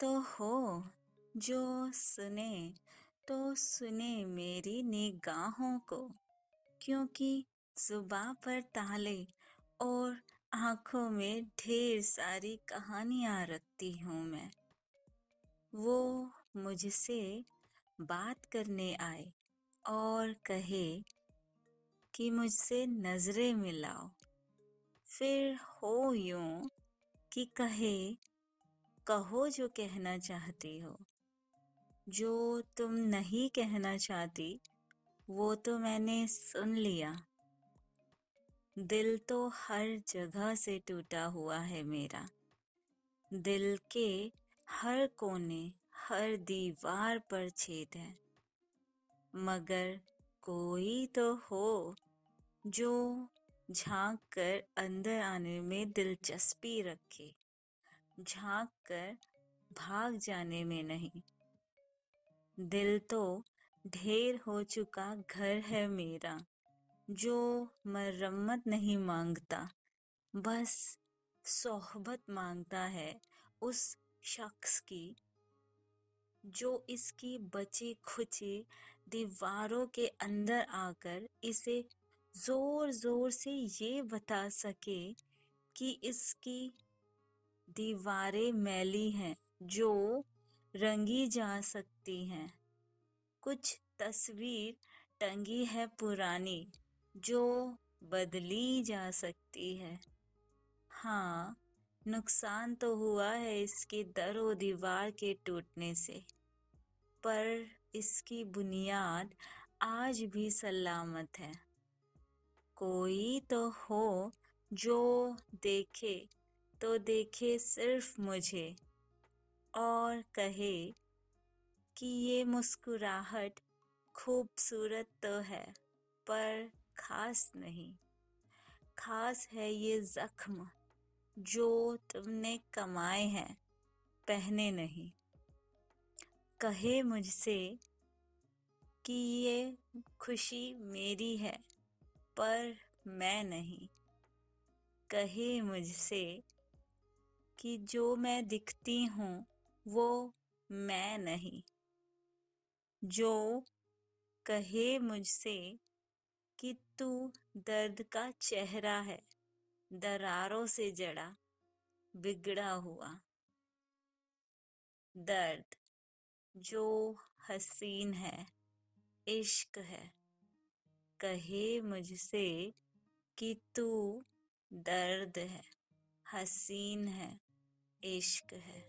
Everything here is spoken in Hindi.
तो हो जो सुने तो सुने मेरी निगाहों को। क्योंकि जुबा पर ताले और आँखों में ढेर सारी कहानियाँ रखती हूँ मैं। वो मुझसे बात करने आए और कहे कि मुझसे नज़रें मिलाओ। फिर हो यूँ कि कहे कहो जो कहना चाहती हो। जो तुम नहीं कहना चाहती, वो तो मैंने सुन लिया। दिल तो हर जगह से टूटा हुआ है मेरा। दिल के हर कोने, हर दीवार पर छेद है। मगर कोई तो हो, जो झाँक कर अंदर आने में दिलचस्पी रखे। झाँक कर भाग जाने में नहीं। दिल तो ढेर हो चुका घर है मेरा, जो मरम्मत नहीं माँगता, बस सोहबत माँगता है उस शख्स की, जो इसकी बची खुची दीवारों के अंदर आकर इसे ज़ोर ज़ोर से ये बता सके कि इसकी दीवारें मैली हैं जो रंगी जा सकती हैं। कुछ तस्वीर टंगी है पुरानी जो बदली जा सकती है। हाँ नुकसान तो हुआ है इसके दरो दीवार के टूटने से। पर इसकी बुनियाद आज भी सलामत है। कोई तो हो जो देखे तो देखे सिर्फ़ मुझे और कहे कि ये मुस्कुराहट खूबसूरत तो है, पर खास नहीं। खास है ये जख्म जो तुमने कमाए हैं, पहने नहीं। कहे मुझसे कि ये खुशी मेरी है, पर मैं नहीं। कहे मुझसे कि जो मैं दिखती हूँ, वो मैं नहीं। जो कहे मुझसे कि तू दर्द का चेहरा है, दरारों से जड़ा, बिगड़ा हुआ। दर्द जो हसीन है, इश्क है, कहे मुझसे कि तू दर्द है, हसीन है। इश्क है।